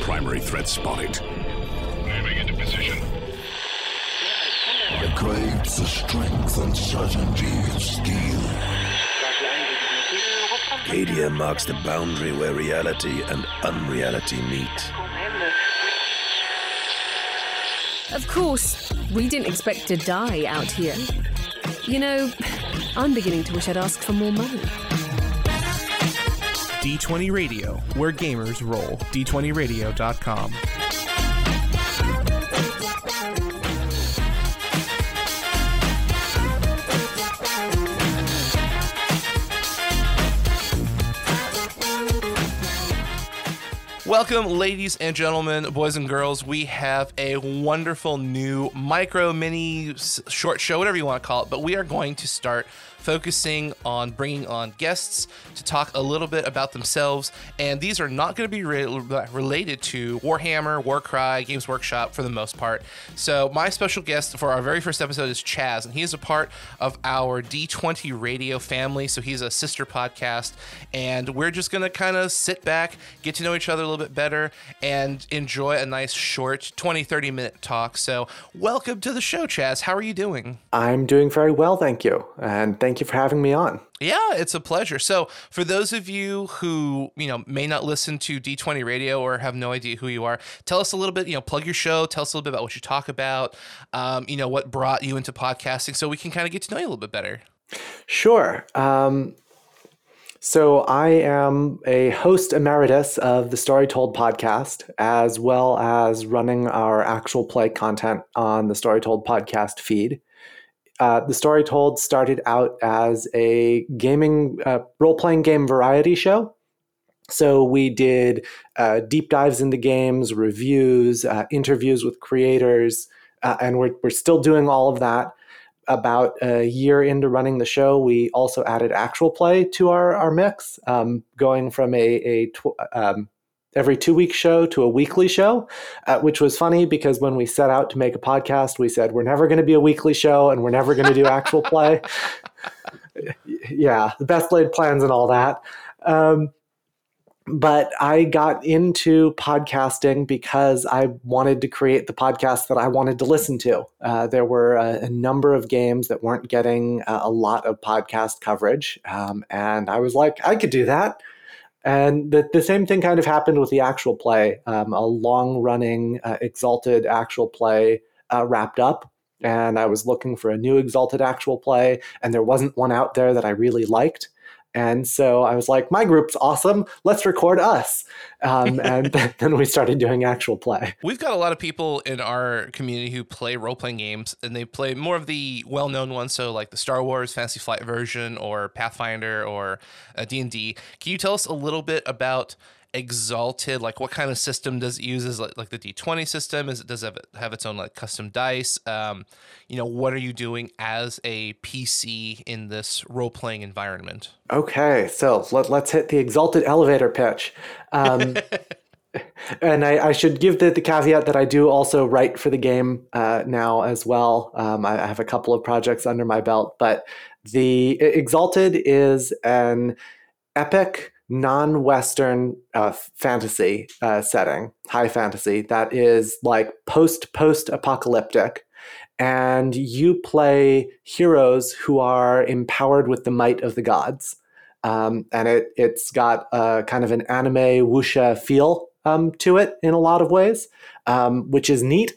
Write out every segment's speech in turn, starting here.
Primary threat spotted. Moving into position. I crave the strength and certainty of steel. Cadia marks the boundary where reality and unreality meet. Of course, we didn't expect to die out here. You know, I'm beginning to wish I'd asked for more money. D20 Radio, where gamers roll. D20radio.com. Welcome, ladies and gentlemen, boys and girls. We have a wonderful new micro, mini, short show, whatever you want to call it. But we are going to start focusing on bringing on guests to talk a little bit about themselves. And these are not going to be re- related to Warhammer, Warcry, Games Workshop for the most part. So, my special guest for our very first episode is Chazz, and he is a part of our D20 radio family. So, he's a sister podcast. And we're just going to kind of sit back, get to know each other a little bit better, and enjoy a nice short 20, 30 minute talk. So, welcome to the show, Chazz. How are you doing? I'm doing very well, thank you. And thank you for having me on. Yeah, it's a pleasure. So, for those of you who, you know, may not listen to D20 radio or have no idea who you are, tell us a little bit, you know, plug your show, tell us a little bit about what you talk about, um, you know, what brought you into podcasting so we can kind of get to know you a little bit better. Sure. Um, so, I am a host emeritus of the Story Told podcast, as well as running our actual play content on the Story Told podcast feed. Uh, the Story Told started out as a gaming, uh, role playing game variety show. So we did uh, deep dives into games, reviews, uh, interviews with creators, uh, and we're, we're still doing all of that. About a year into running the show, we also added actual play to our, our mix, um, going from a, a tw- um, every two week show to a weekly show, uh, which was funny because when we set out to make a podcast, we said we're never going to be a weekly show and we're never going to do actual play. yeah, the best laid plans and all that. Um, but I got into podcasting because I wanted to create the podcast that I wanted to listen to. Uh, there were a, a, number of games that weren't getting a, a lot of podcast coverage. Um, and I was like, I could do that. And the, the same thing kind of happened with the actual play. Um, a long running, uh, exalted actual play uh, wrapped up. And I was looking for a new exalted actual play, and there wasn't one out there that I really liked. And so I was like, my group's awesome. Let's record us. Um, and then we started doing actual play. We've got a lot of people in our community who play role playing games, and they play more of the well known ones. So, like the Star Wars Fantasy Flight version, or Pathfinder, or D and D. Can you tell us a little bit about exalted like what kind of system does it use? Is like, like the d20 system? Is it does it have, have its own like custom dice? Um you know what are you doing as a pc in this role-playing environment? Okay so let, let's hit the exalted elevator pitch. Um and I, I, should give the, the caveat that I do also write for the game uh, now as well. Um, I, I have a couple of projects under my belt, but the Exalted is an epic non-western uh, fantasy uh, setting high fantasy that is like post post apocalyptic and you play heroes who are empowered with the might of the gods. Um, and it it's got a kind of an anime wuxia feel um, to it in a lot of ways um, which is neat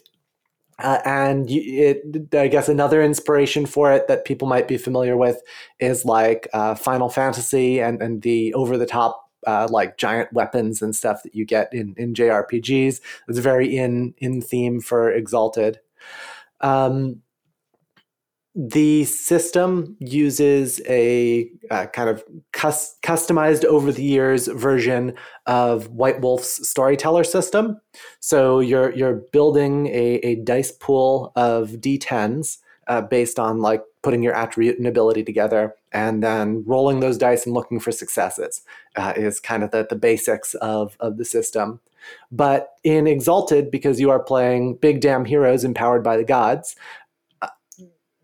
uh, and it, I guess another inspiration for it that people might be familiar with is like uh, Final Fantasy and, and the over the top uh, like giant weapons and stuff that you get in, in JRPGs. It's very in in theme for Exalted. Um, the system uses a uh, kind of cus- customized over the years version of White Wolf's storyteller system. So you're you're building a, a dice pool of d10s uh, based on like putting your attribute and ability together, and then rolling those dice and looking for successes uh, is kind of the, the basics of of the system. But in Exalted, because you are playing big damn heroes empowered by the gods,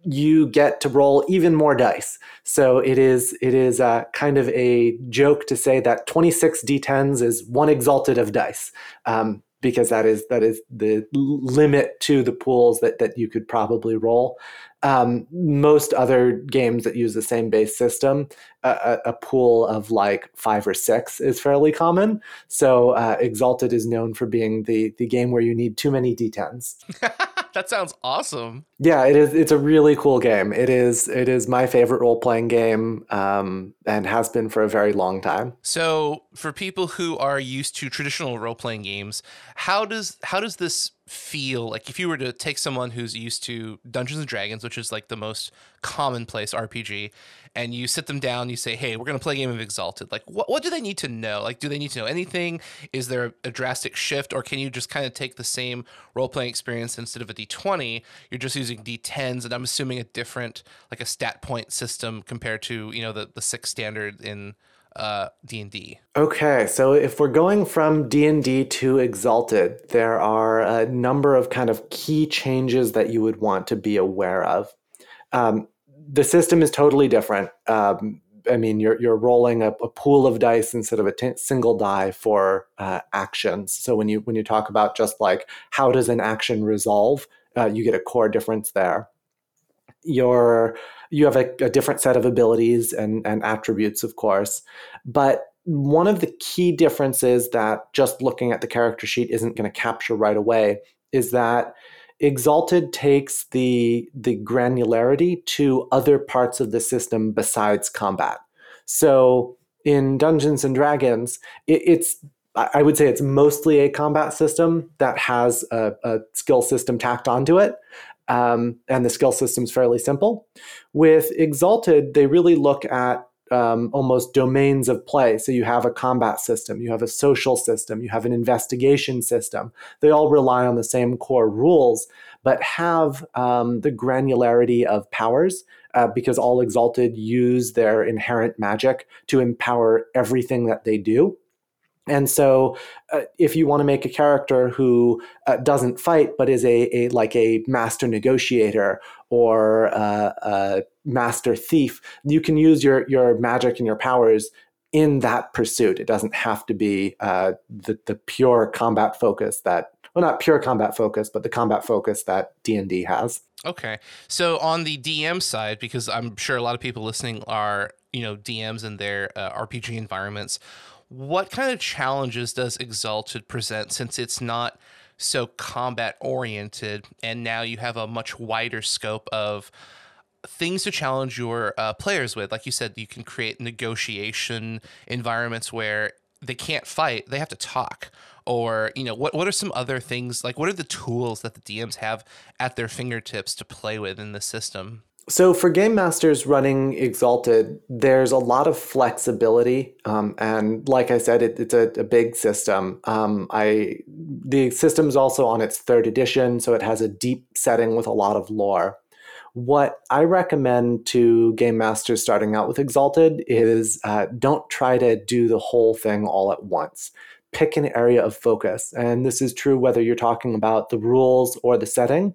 you get to roll even more dice. So it is it is uh, kind of a joke to say that 26 d10s is one exalted of dice. Um, because that is that is the limit to the pools that that you could probably roll. Um, most other games that use the same base system, a, a, pool of like five or six is fairly common. So uh, Exalted is known for being the the game where you need too many d10s. that sounds awesome. Yeah, it is. It's a really cool game. It is. It is my favorite role playing game, um, and has been for a very long time. So, for people who are used to traditional role playing games, how does how does this feel like if you were to take someone who's used to Dungeons and Dragons, which is like the most commonplace RPG, and you sit them down, you say, "Hey, we're going to play a game of Exalted." Like, what what do they need to know? Like, do they need to know anything? Is there a drastic shift, or can you just kind of take the same role playing experience instead of a D twenty, you're just using D tens, and I'm assuming a different like a stat point system compared to you know the the six standard in uh, D&D. Okay, so if we're going from D&D to Exalted, there are a number of kind of key changes that you would want to be aware of. Um, the system is totally different. Um, I mean, you're you're rolling a, a, pool of dice instead of a t- single die for uh, actions. So when you when you talk about just like how does an action resolve, uh, you get a core difference there. You're you have a, a different set of abilities and and attributes, of course, but one of the key differences that just looking at the character sheet isn't going to capture right away is that Exalted takes the the granularity to other parts of the system besides combat. So in Dungeons and Dragons, it, it's I would say it's mostly a combat system that has a, a skill system tacked onto it. Um, and the skill system is fairly simple. With Exalted, they really look at um, almost domains of play. So you have a combat system, you have a social system, you have an investigation system. They all rely on the same core rules, but have um, the granularity of powers uh, because all Exalted use their inherent magic to empower everything that they do. And so, uh, if you want to make a character who uh, doesn't fight but is a, a, like a master negotiator or uh, a master thief, you can use your your magic and your powers in that pursuit. It doesn't have to be uh, the the pure combat focus that well, not pure combat focus, but the combat focus that D and D has. Okay, so on the DM side, because I'm sure a lot of people listening are you know DMs in their uh, RPG environments what kind of challenges does Exalted present since it's not so combat oriented and now you have a much wider scope of things to challenge your uh, players with? Like you said, you can create negotiation environments where they can't fight, they have to talk. Or, you know, what, what are some other things? Like, what are the tools that the DMs have at their fingertips to play with in the system? So for game masters running Exalted, there's a lot of flexibility, um, and like I said, it, it's a, a, big system. Um, I the system's also on its third edition, so it has a deep setting with a lot of lore. What I recommend to game masters starting out with Exalted is uh, don't try to do the whole thing all at once. Pick an area of focus, and this is true whether you're talking about the rules or the setting.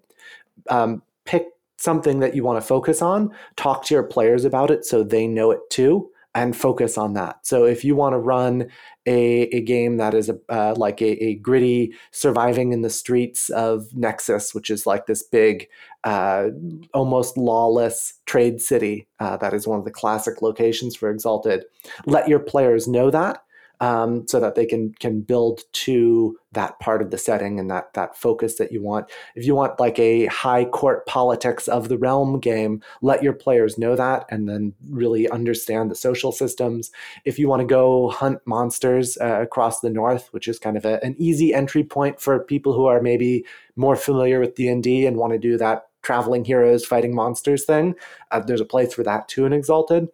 Um, pick something that you want to focus on, talk to your players about it so they know it too, and focus on that. So if you want to run a, a game that is a, uh, like a, a, gritty surviving in the streets of Nexus, which is like this big, uh, almost lawless trade city uh, that is one of the classic locations for Exalted, let your players know that um, so that they can can build to that part of the setting and that that focus that you want. If you want like a high court politics of the realm game, let your players know that and then really understand the social systems. If you want to go hunt monsters uh, across the north, which is kind of a, an easy entry point for people who are maybe more familiar with D&D and want to do that traveling heroes fighting monsters thing, uh, there's a place for that too in Exalted.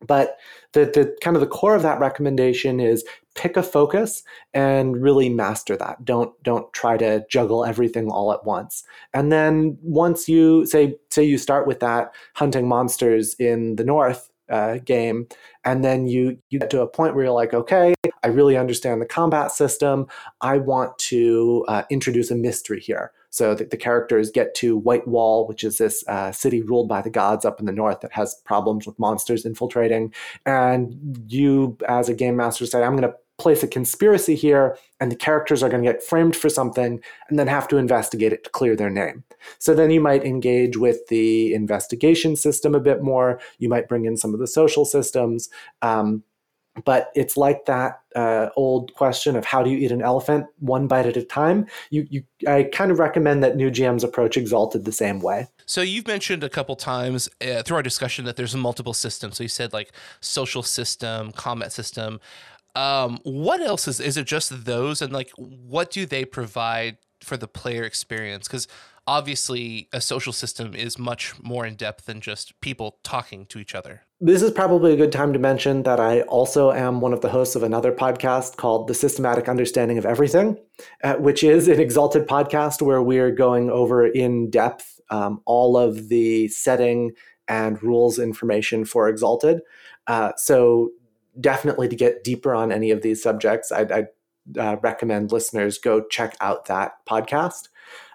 But the, the kind of the core of that recommendation is pick a focus and really master that. Don't don't try to juggle everything all at once. And then once you say say you start with that hunting monsters in the north uh, game, and then you you get to a point where you're like, okay, I really understand the combat system. I want to uh, introduce a mystery here. So the, the characters get to White Wall, which is this uh, city ruled by the gods up in the north that has problems with monsters infiltrating. And you, as a game master, say, I'm going to place a conspiracy here, and the characters are going to get framed for something and then have to investigate it to clear their name. So then you might engage with the investigation system a bit more. You might bring in some of the social systems. Um, but it's like that uh, old question of how do you eat an elephant? One bite at a time. You, you i kind of recommend that new gms approach exalted the same way. So you've mentioned a couple times uh, through our discussion that there's multiple systems. So you said like social system combat system. Um, what else is is it just those? And like what do they provide for the player experience? Because obviously a social system is much more in depth than just people talking to each other. This is probably a good time to mention that I also am one of the hosts of another podcast called The Systematic Understanding of Everything, uh, which is an exalted podcast where we're going over in depth um, all of the setting and rules information for Exalted. Uh, so, definitely to get deeper on any of these subjects, I'd, I'd uh, recommend listeners go check out that podcast.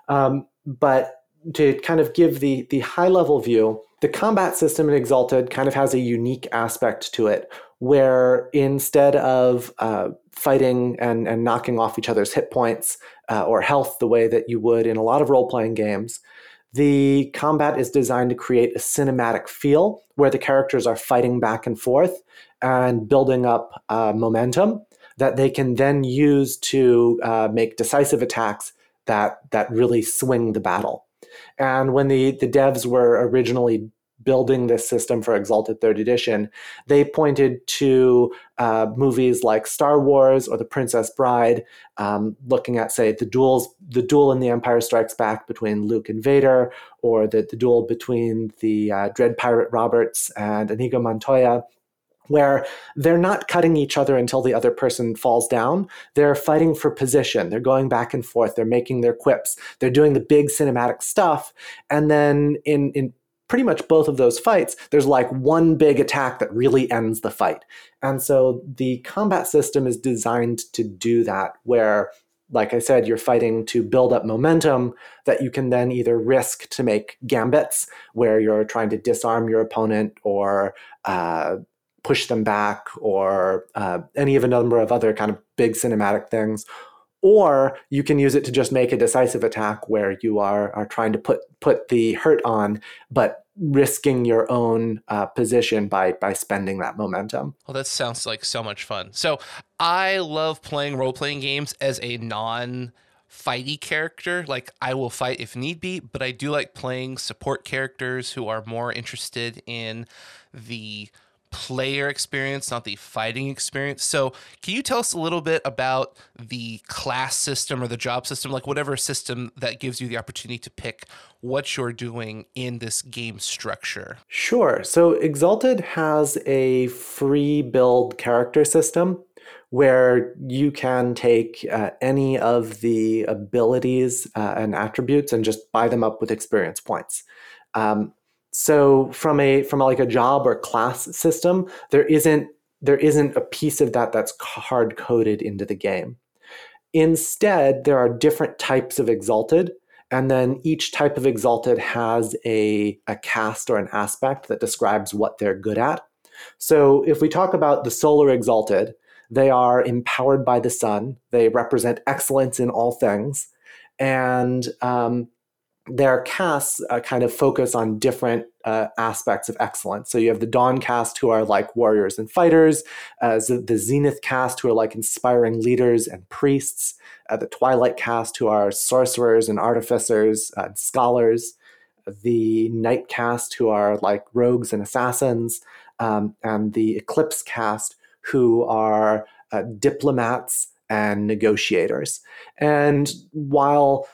Um, but to kind of give the the high level view, the combat system in Exalted kind of has a unique aspect to it, where instead of uh, fighting and and knocking off each other's hit points uh, or health the way that you would in a lot of role playing games, the combat is designed to create a cinematic feel where the characters are fighting back and forth and building up uh, momentum that they can then use to uh, make decisive attacks that that really swing the battle. And when the the devs were originally building this system for Exalted Third Edition, they pointed to uh, movies like Star Wars or The Princess Bride, um, looking at say the duels, the duel in The Empire Strikes Back between Luke and Vader, or the, the duel between the uh, Dread Pirate Roberts and Inigo Montoya where they're not cutting each other until the other person falls down. They're fighting for position. They're going back and forth. They're making their quips. They're doing the big cinematic stuff. And then in, in pretty much both of those fights, there's like one big attack that really ends the fight. And so the combat system is designed to do that, where like I said, you're fighting to build up momentum that you can then either risk to make gambits, where you're trying to disarm your opponent or uh, push them back or uh, any of a number of other kind of big cinematic things or you can use it to just make a decisive attack where you are, are trying to put put the hurt on but risking your own uh, position by by spending that momentum. Well that sounds like so much fun. So i love playing role-playing games as a non fighty character. Like i will fight if need be but i do like playing support characters who are more interested in the player experience, not the fighting experience. So, can you tell us a little bit about the class system or the job system, like whatever system that gives you the opportunity to pick what you're doing in this game structure? Sure. So, Exalted has a free build character system where you can take uh, any of the abilities uh, and attributes and just buy them up with experience points. Um, so from a from like a job or class system there isn't there isn't a piece of that that's hard coded into the game. Instead there are different types of exalted and then each type of exalted has a, a cast or an aspect that describes what they're good at. So if we talk about the solar exalted they are empowered by the sun they represent excellence in all things and um, their casts uh, kind of focus on different uh, aspects of excellence. So you have the Dawn cast who are like warriors and fighters, uh, the Zenith cast who are like inspiring leaders and priests, uh, the Twilight cast who are sorcerers and artificers and scholars, the Night cast who are like rogues and assassins, um, and the Eclipse cast who are uh, diplomats and negotiators. And while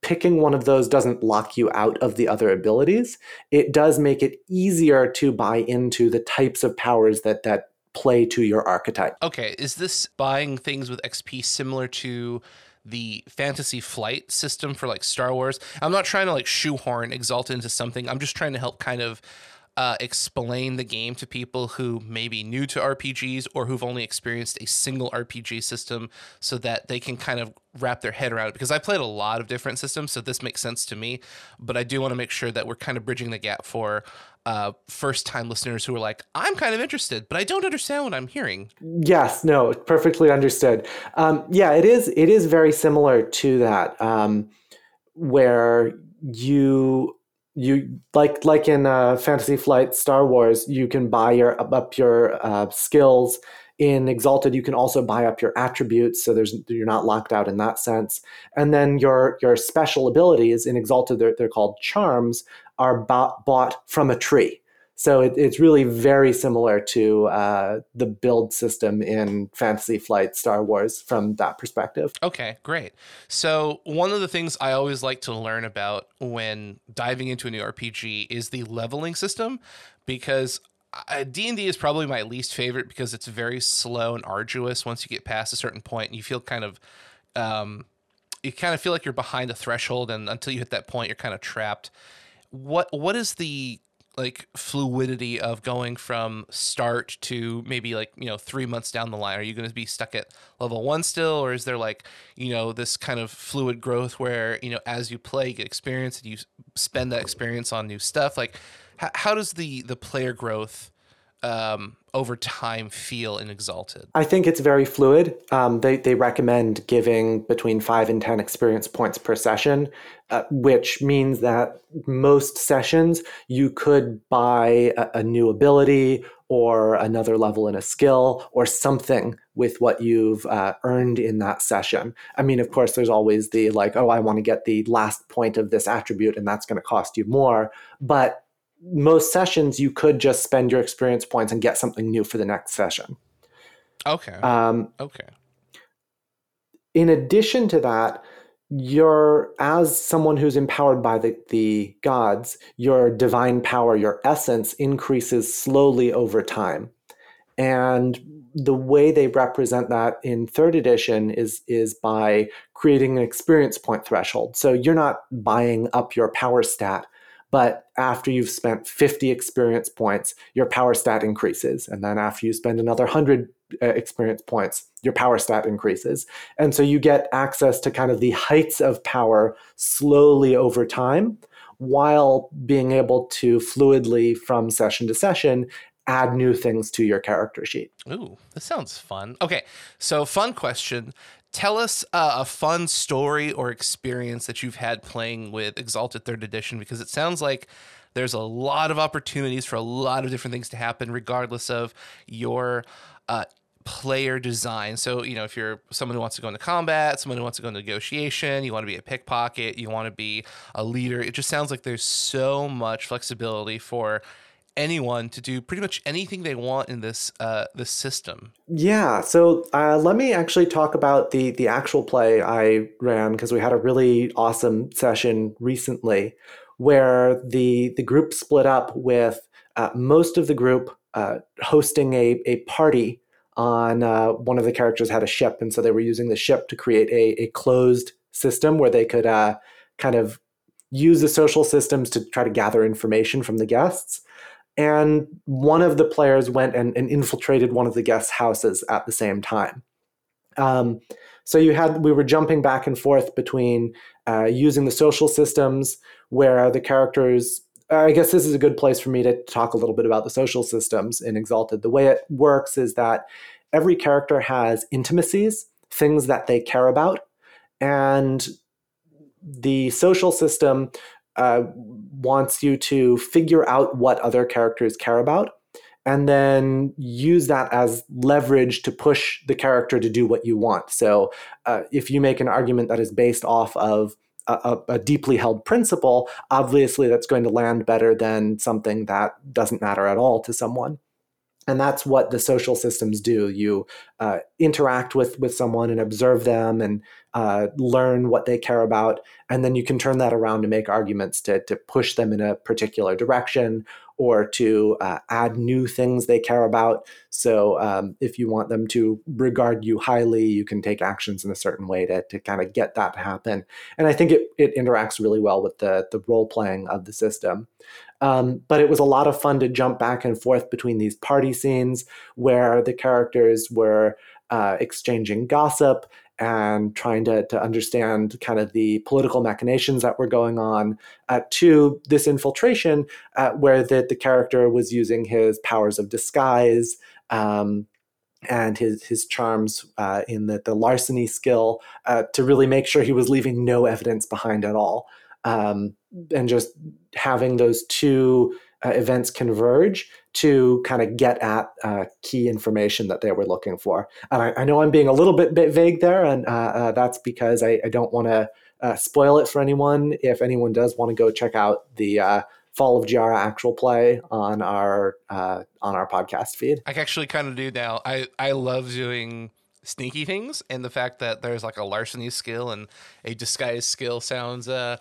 picking one of those doesn't lock you out of the other abilities. It does make it easier to buy into the types of powers that that play to your archetype. Okay, is this buying things with XP similar to the fantasy flight system for like Star Wars? I'm not trying to like shoehorn Exalt into something. I'm just trying to help kind of uh, explain the game to people who may be new to RPGs or who've only experienced a single RPG system so that they can kind of wrap their head around it? Because I played a lot of different systems, so this makes sense to me. But I do want to make sure that we're kind of bridging the gap for uh, first time listeners who are like, I'm kind of interested, but I don't understand what I'm hearing. Yes, no, perfectly understood. Um, yeah, it is. It is very similar to that, um, where you you like like in uh, Fantasy Flight Star Wars, you can buy your up your uh, skills. In Exalted, you can also buy up your attributes, so there's you're not locked out in that sense. And then your your special abilities in Exalted, they're, they're called charms, are bought, bought from a tree. So it, it's really very similar to uh, the build system in Fantasy Flight Star Wars from that perspective. Okay, great. So one of the things I always like to learn about when diving into a new RPG is the leveling system, because D&D is probably my least favorite because it's very slow and arduous once you get past a certain point and you feel kind of um, you kind of feel like you're behind a threshold and until you hit that point you're kind of trapped what what is the like fluidity of going from start to maybe like you know three months down the line? Are you going to be stuck at level one still or is there like you know this kind of fluid growth where you know as you play you get experience and you spend that experience on new stuff? Like how, how does the the player growth um, over time feel in Exalted? I think it's very fluid. Um, they, they recommend giving between five and 10 experience points per session, uh, which means that most sessions you could buy a, a new ability or another level in a skill or something with what you've uh, earned in that session. I mean, of course, there's always the like, oh, I want to get the last point of this attribute and that's going to cost you more. But most sessions you could just spend your experience points and get something new for the next session. Okay. Um, okay. In addition to that, you're as someone who's empowered by the, the gods, your divine power, your essence increases slowly over time. And the way they represent that in third edition is is by creating an experience point threshold. So you're not buying up your power stat but after you've spent 50 experience points, your power stat increases. And then after you spend another 100 uh, experience points, your power stat increases. And so you get access to kind of the heights of power slowly over time while being able to fluidly from session to session add new things to your character sheet. Ooh, this sounds fun. Okay, so fun question tell us uh, a fun story or experience that you've had playing with Exalted Third Edition because it sounds like there's a lot of opportunities for a lot of different things to happen, regardless of your uh, player design. So, you know, if you're someone who wants to go into combat, someone who wants to go into negotiation, you want to be a pickpocket, you want to be a leader, it just sounds like there's so much flexibility for anyone to do pretty much anything they want in this uh, this system. Yeah, so uh, let me actually talk about the the actual play I ran because we had a really awesome session recently where the the group split up with uh, most of the group uh, hosting a a party on uh, one of the characters had a ship and so they were using the ship to create a, a closed system where they could uh, kind of use the social systems to try to gather information from the guests and one of the players went and, and infiltrated one of the guests' houses at the same time. Um, so you had we were jumping back and forth between uh, using the social systems where the characters. I guess this is a good place for me to talk a little bit about the social systems in Exalted. The way it works is that every character has intimacies, things that they care about, and the social system uh, wants you to figure out what other characters care about and then use that as leverage to push the character to do what you want. So, uh, if you make an argument that is based off of a, a, deeply held principle, obviously that's going to land better than something that doesn't matter at all to someone and that's what the social systems do you uh, interact with with someone and observe them and uh, learn what they care about and then you can turn that around to make arguments to, to push them in a particular direction or to uh, add new things they care about. So um, if you want them to regard you highly, you can take actions in a certain way to, to kind of get that to happen. And I think it, it interacts really well with the, the role playing of the system. Um, but it was a lot of fun to jump back and forth between these party scenes where the characters were uh, exchanging gossip and trying to, to understand kind of the political machinations that were going on, uh, to this infiltration uh, where the, the character was using his powers of disguise um, and his, his charms uh, in the, the larceny skill uh, to really make sure he was leaving no evidence behind at all. Um, and just having those two uh, events converge to kind of get at uh, key information that they were looking for. And I, I, know I'm being a little bit, bit vague there, and uh, uh that's because I, I don't want to uh, spoil it for anyone. If anyone does want to go check out the uh, Fall of Giara actual play on our on our podcast feed, I actually kind of do now. I I love doing sneaky things, and the fact that there's like a larceny skill and a disguise skill sounds uh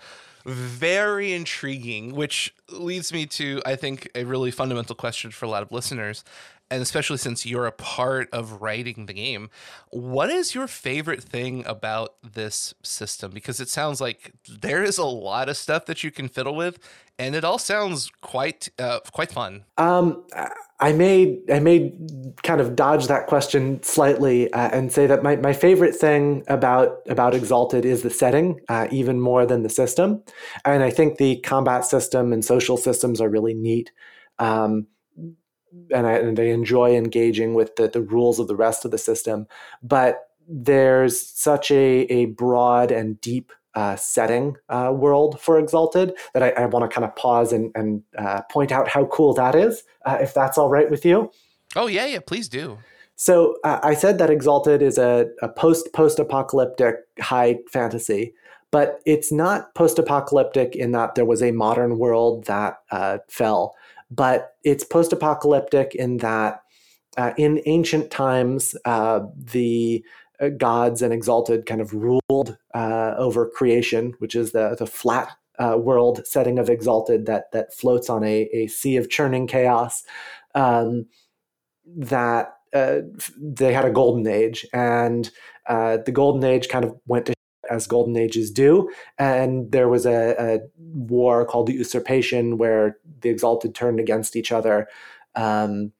very intriguing, which leads me to, I think, a really fundamental question for a lot of listeners. And especially since you're a part of writing the game, what is your favorite thing about this system? Because it sounds like there is a lot of stuff that you can fiddle with, and it all sounds quite uh, quite fun. Um, I made I may kind of dodge that question slightly uh, and say that my, my favorite thing about about Exalted is the setting, uh, even more than the system. And I think the combat system and social systems are really neat. Um, and, I, and I enjoy engaging with the, the rules of the rest of the system. But there's such a, a broad and deep uh, setting uh, world for Exalted that I, I want to kind of pause and, and uh, point out how cool that is, uh, if that's all right with you. Oh, yeah, yeah, please do. So uh, I said that Exalted is a, a post post apocalyptic high fantasy, but it's not post apocalyptic in that there was a modern world that uh, fell, but it's post apocalyptic in that in ancient times, the uh, gods and exalted kind of ruled uh, over creation, which is the the flat uh, world setting of exalted that that floats on a, a sea of churning chaos. Um, that uh, they had a golden age, and uh, the golden age kind of went to as golden ages do, and there was a, a war called the usurpation where the exalted turned against each other. Um,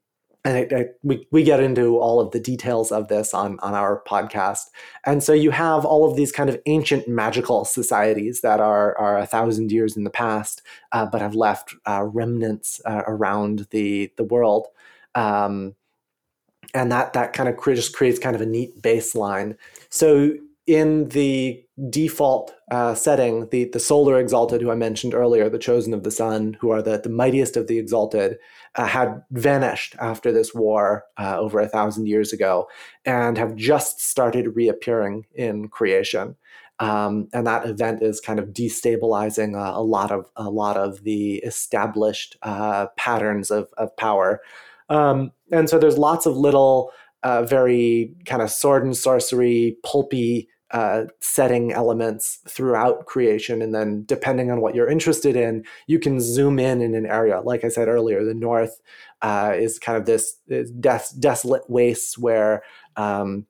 and it, it, we, we get into all of the details of this on, on our podcast. And so you have all of these kind of ancient magical societies that are, are a thousand years in the past, uh, but have left uh, remnants uh, around the, the world. Um, and that, that kind of cre- just creates kind of a neat baseline. So in the default uh, setting, the, the solar exalted, who I mentioned earlier, the chosen of the sun, who are the, the mightiest of the exalted, uh, had vanished after this war uh, over a thousand years ago and have just started reappearing in creation. Um, and that event is kind of destabilizing a, a, lot of a lot of the established uh, patterns of, of power. Um, and so there's lots of little, uh, very kind of sword and sorcery, pulpy uh, setting elements throughout creation. And then, depending on what you're interested in, you can zoom in in an area. Like I said earlier, the north uh, is kind of this des- desolate waste where um,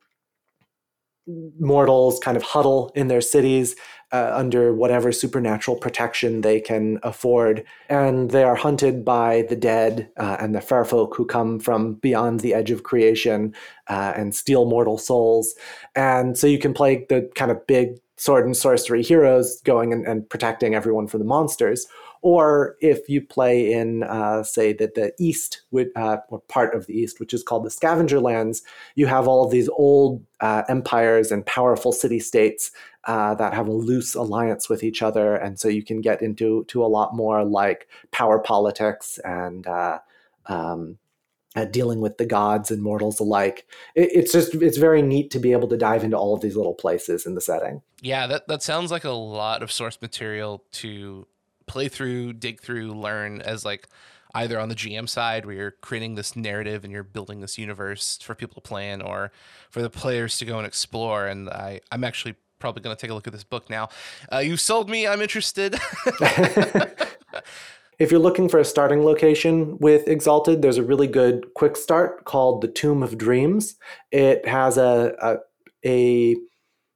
mortals kind of huddle in their cities uh, under whatever supernatural protection they can afford. And they are hunted by the dead uh, and the fair folk who come from beyond the edge of creation uh, and steal mortal souls. And so you can play the kind of big sword and sorcery heroes going and, and protecting everyone from the monsters. Or if you play in, uh, say, that the East, uh, or part of the East, which is called the Scavenger Lands, you have all of these old uh, empires and powerful city states uh, that have a loose alliance with each other, and so you can get into to a lot more like power politics and. Uh, um, uh, dealing with the gods and mortals alike. It, it's just it's very neat to be able to dive into all of these little places in the setting. Yeah, that that sounds like a lot of source material to play through, dig through, learn as like either on the GM side where you're creating this narrative and you're building this universe for people to plan or for the players to go and explore. And I, I'm actually probably going to take a look at this book now. Uh, you sold me. I'm interested. if you're looking for a starting location with Exalted, there's a really good quick start called the Tomb of Dreams. It has a, a, a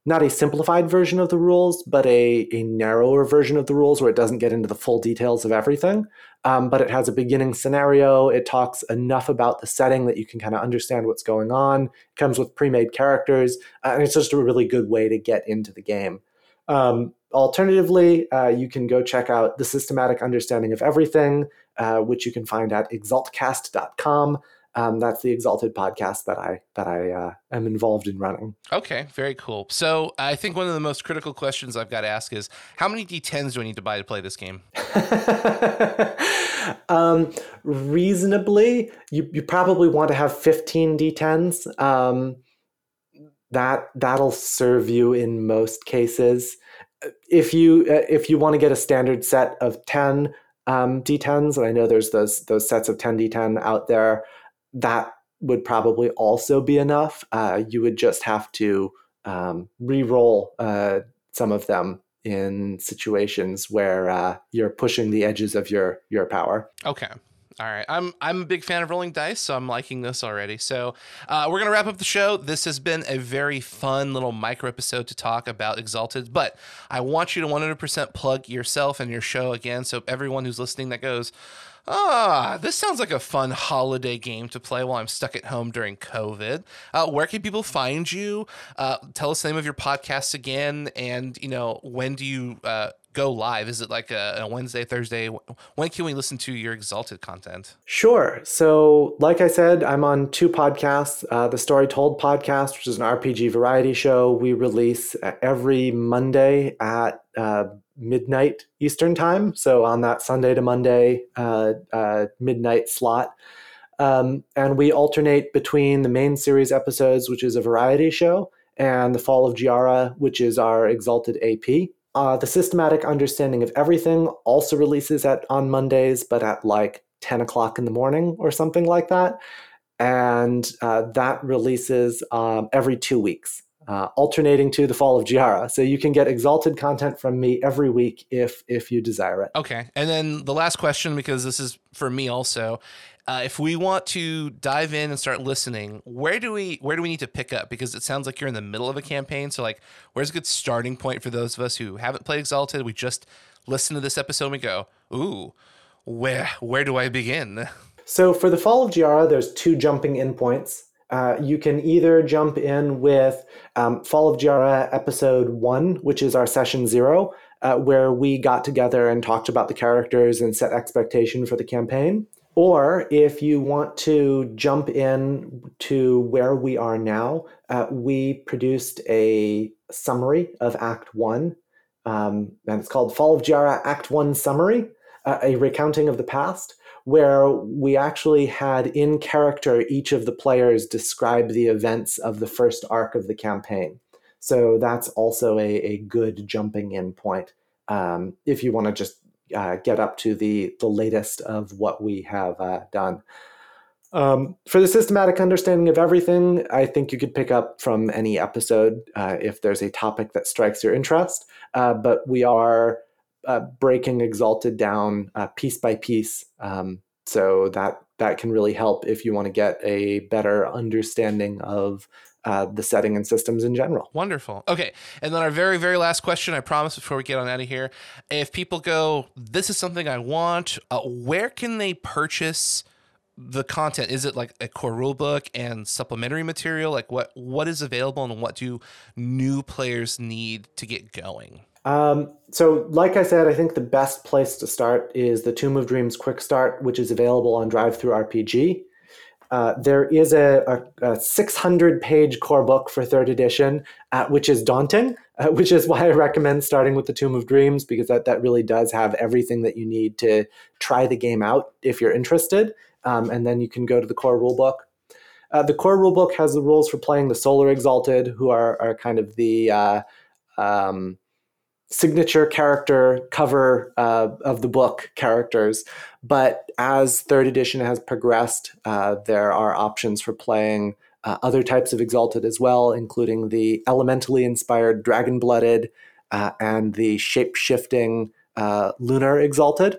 not a simplified version of the rules, but a, a narrower version of the rules where it doesn't get into the full details of everything. Um, but it has a beginning scenario. It talks enough about the setting that you can kind of understand what's going on. It comes with pre made characters, uh, and it's just a really good way to get into the game. Um, alternatively, uh, you can go check out The Systematic Understanding of Everything, uh, which you can find at exaltcast.com um, that's the Exalted podcast that I that I uh, am involved in running. Okay, very cool. So I think one of the most critical questions I've got to ask is how many D10s do I need to buy to play this game? um, reasonably, you you probably want to have 15 D10s. Um, that that'll serve you in most cases. If you uh, if you want to get a standard set of 10 um, D10s, and I know there's those those sets of 10 D10 out there that would probably also be enough. Uh, you would just have to um, re-roll uh, some of them in situations where uh, you're pushing the edges of your your power. Okay. All right, I'm I'm a big fan of rolling dice, so I'm liking this already. So uh, we're gonna wrap up the show. This has been a very fun little micro episode to talk about Exalted, but I want you to 100% plug yourself and your show again, so everyone who's listening that goes, Ah, this sounds like a fun holiday game to play while I'm stuck at home during COVID. Uh, where can people find you? Uh, tell us the name of your podcast again, and you know when do you uh, go live? Is it like a, a, Wednesday, Thursday? When can we listen to your Exalted content? Sure. So, like I said, I'm on two podcasts. Uh, the Story Told podcast, which is an RPG variety show, we release every Monday at uh, midnight Eastern time. So on that Sunday to Monday uh, uh, midnight slot. Um, and we alternate between the main series episodes, which is a variety show, and The Fall of Giara, which is our Exalted AP. Uh, the Systematic Understanding of Everything also releases at on Mondays, but at like 10 o'clock in the morning or something like that. And uh, that releases um, every two weeks uh, alternating to the fall of Giara. So you can get exalted content from me every week if if you desire it. Okay, and then the last question, because this is for me also. Uh, if we want to dive in and start listening, where do we where do we need to pick up? Because it sounds like you're in the middle of a campaign. So like, where's a good starting point for those of us who haven't played Exalted? We just listen to this episode and we go, ooh, where where do I begin? So for the Fall of Giara, there's two jumping in points. Uh, you can either jump in with um, Fall of Giara episode one, which is our session zero, uh, where we got together and talked about the characters and set expectation for the campaign. Or if you want to jump in to where we are now, uh, we produced a summary of Act One, um, and it's called Fall of Giara Act One Summary, uh, a recounting of the past where we actually had in character each of the players describe the events of the first arc of the campaign. So that's also a, a good jumping in point um, if you want to just uh, get up to the, the latest of what we have uh, done. Um, for the systematic understanding of everything, I think you could pick up from any episode uh, if there's a topic that strikes your interest. Uh, but we are uh, breaking Exalted down uh, piece by piece. Um, so that that can really help if you want to get a better understanding of uh, the setting and systems in general. Wonderful. Okay. And then our very, very last question, I promise before we get on out of here. If people go, this is something I want, uh, where can they purchase the content? Is it like a core rulebook and supplementary material? Like what what is available and what do new players need to get going? Um, so, like I said, I think the best place to start is the Tomb of Dreams Quick Start, which is available on DriveThruRPG. Uh, there is a, a, a, 600 page core book for third edition, uh, which is daunting, uh, which is why I recommend starting with the Tomb of Dreams, because that, that really does have everything that you need to try the game out if you're interested. Um, and then you can go to the core rulebook. Uh, the core rulebook has the rules for playing the Solar Exalted, who are, are kind of the uh, um, signature character cover uh, of the book characters. But as third edition has progressed, uh, there are options for playing uh, other types of Exalted as well, including the elementally inspired Dragon Blooded uh, and the shape shifting uh, Lunar Exalted.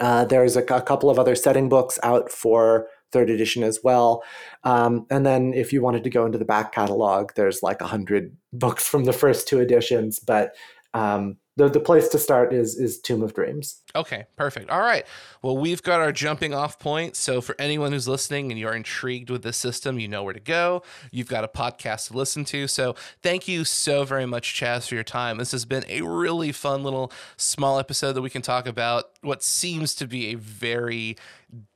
Uh, there's a, a couple of other setting books out for third edition as well. Um, and then if you wanted to go into the back catalog, there's like a hundred books from the first two editions. But um, the the place to start is is Tomb of Dreams. Okay, perfect. All right. Well, we've got our jumping off point. So for anyone who's listening and you're intrigued with this system, you know where to go. You've got a podcast to listen to. So thank you so very much, Chazz, for your time. This has been a really fun little small episode that we can talk about what seems to be a very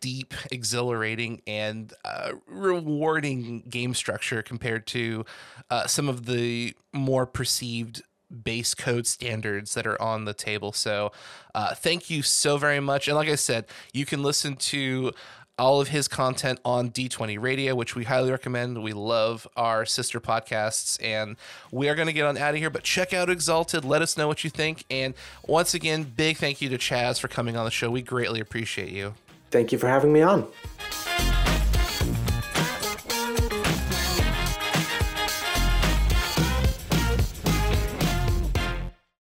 deep, exhilarating, and uh, rewarding game structure compared to uh, some of the more perceived base code standards that are on the table. So, uh, thank you so very much. And like I said, you can listen to all of his content on D20 Radio, which we highly recommend. We love our sister podcasts, and we are going to get on out of here. But check out Exalted. Let us know what you think. And once again, big thank you to Chazz for coming on the show. We greatly appreciate you. Thank you for having me on.